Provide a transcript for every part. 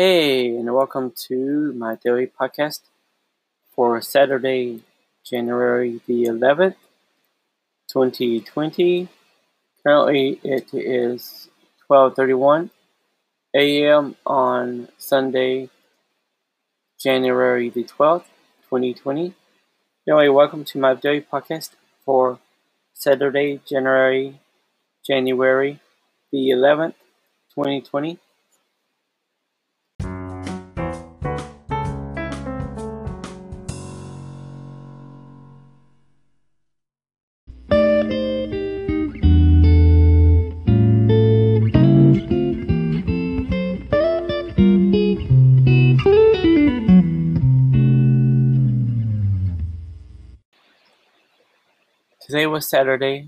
Hey, and welcome to my daily podcast for Saturday, January the 11th, 2020. Currently, it is 12:31 a.m. on Sunday, January the 12th, 2020. Anyway, welcome to my daily podcast for Saturday, January, January the 11th, 2020. Today was Saturday.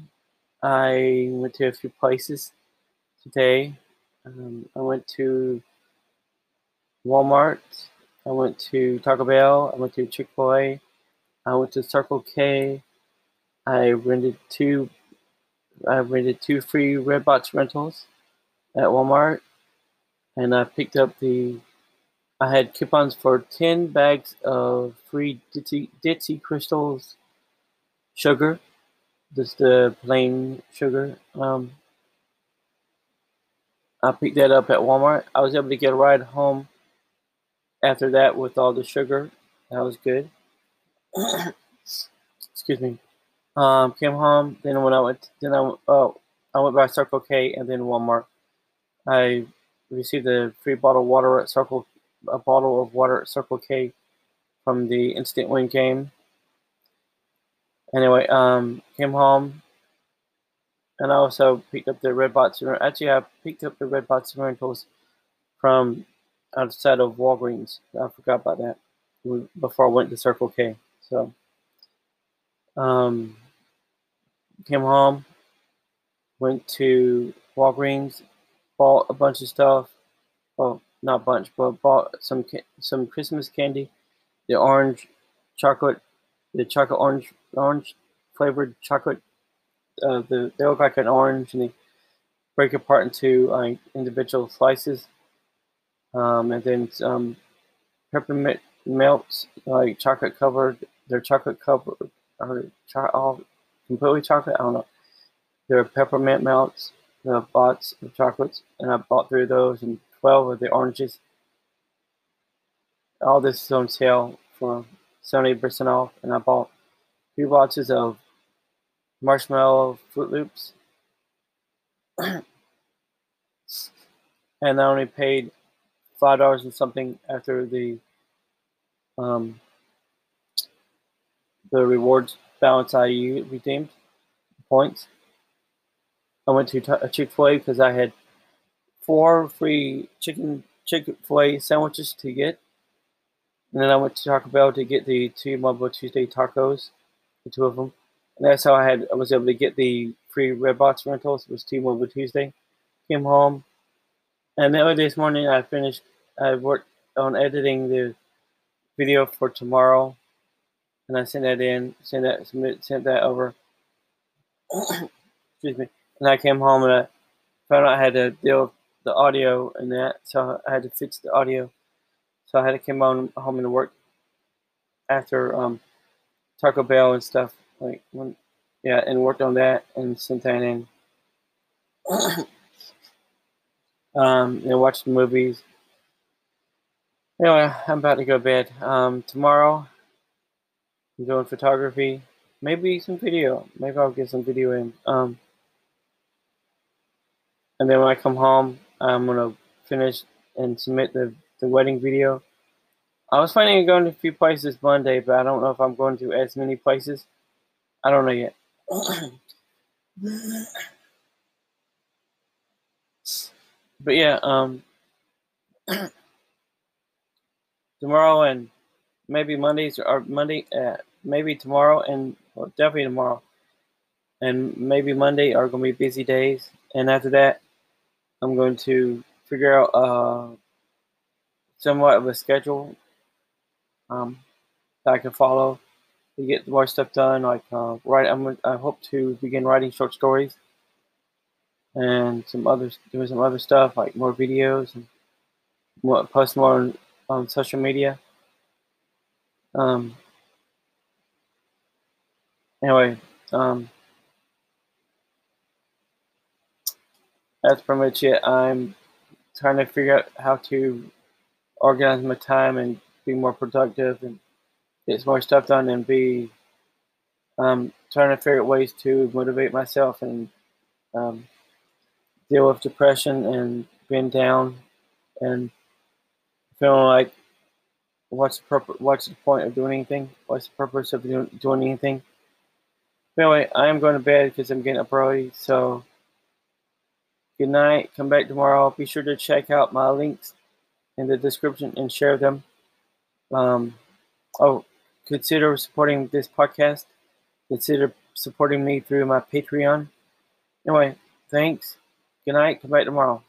I went to a few places today. Um, I went to Walmart. I went to Taco Bell. I went to Chick fil A. I went to Circle K. I rented two. I rented two free Redbox rentals at Walmart, and I picked up the. I had coupons for ten bags of free Dixie, Dixie Crystals sugar just the plain sugar. Um, I picked that up at Walmart. I was able to get a ride home after that with all the sugar. That was good. Excuse me. Um, came home. Then when I went, then I oh, I went by Circle K and then Walmart. I received a free bottle of water at Circle, a bottle of water at Circle K from the instant win game anyway, um, came home, and I also picked up the Redbox. Actually, I picked up the Redbox rentals from outside of Walgreens. I forgot about that before I went to Circle K. So, um, came home, went to Walgreens, bought a bunch of stuff. Well, not bunch, but bought some some Christmas candy, the orange chocolate, the chocolate orange orange flavored chocolate. Uh, the, they look like an orange and they break apart into uh, individual slices. Um, and then some peppermint melts, like chocolate covered. They're chocolate covered, or cho- all completely chocolate. I don't know. They're peppermint melts, the bots of chocolates, and I bought three of those and 12 of the oranges. All this is on sale for 70% off, and I bought three boxes of marshmallow Froot Loops. and I only paid five dollars and something after the um, the rewards balance I redeemed points. I went to Chick Fil A because I had four free chicken Chick Fil A sandwiches to get, and then I went to Taco Bell to get the two Mobile Tuesday tacos the two of them. And that's how I had I was able to get the free Redbox rentals. It was two Mobile Tuesday. Came home, and the then this morning I finished. I worked on editing the video for tomorrow, and I sent that in. Sent that submit, sent that over. Excuse me. And I came home and I found out I had to deal with the audio and that, so I had to fix the audio. So I had to come on home and work after um, Taco Bell and stuff. Like when, yeah, and worked on that and sent that in. um, and watched movies. Anyway, I'm about to go to bed. Um, tomorrow, I'm doing photography. Maybe some video. Maybe I'll get some video in. Um, and then when I come home, I'm gonna finish and submit the, the wedding video. I was planning on going to a few places Monday, but I don't know if I'm going to as many places. I don't know yet. but yeah, um, tomorrow and maybe Mondays or Monday, uh, maybe tomorrow and well, definitely tomorrow, and maybe Monday are going to be busy days. And after that, I'm going to figure out uh, somewhat of a schedule um, that I can follow to get more stuff done. Like uh, write, I'm, I hope to begin writing short stories and some other doing some other stuff like more videos and more, post more on, on social media. Um, anyway, um, that's pretty much it. I'm trying to figure out how to organize my time and be more productive and get more stuff done and be um, trying to figure out ways to motivate myself and um, deal with depression and being down and feeling like what's the what's the point of doing anything? What's the purpose of doing, doing anything? But anyway, I am going to bed because I'm getting up early. So good night. Come back tomorrow. Be sure to check out my links in the description and share them. Um, oh, consider supporting this podcast. Consider supporting me through my Patreon. Anyway, thanks. Good night. Come back tomorrow.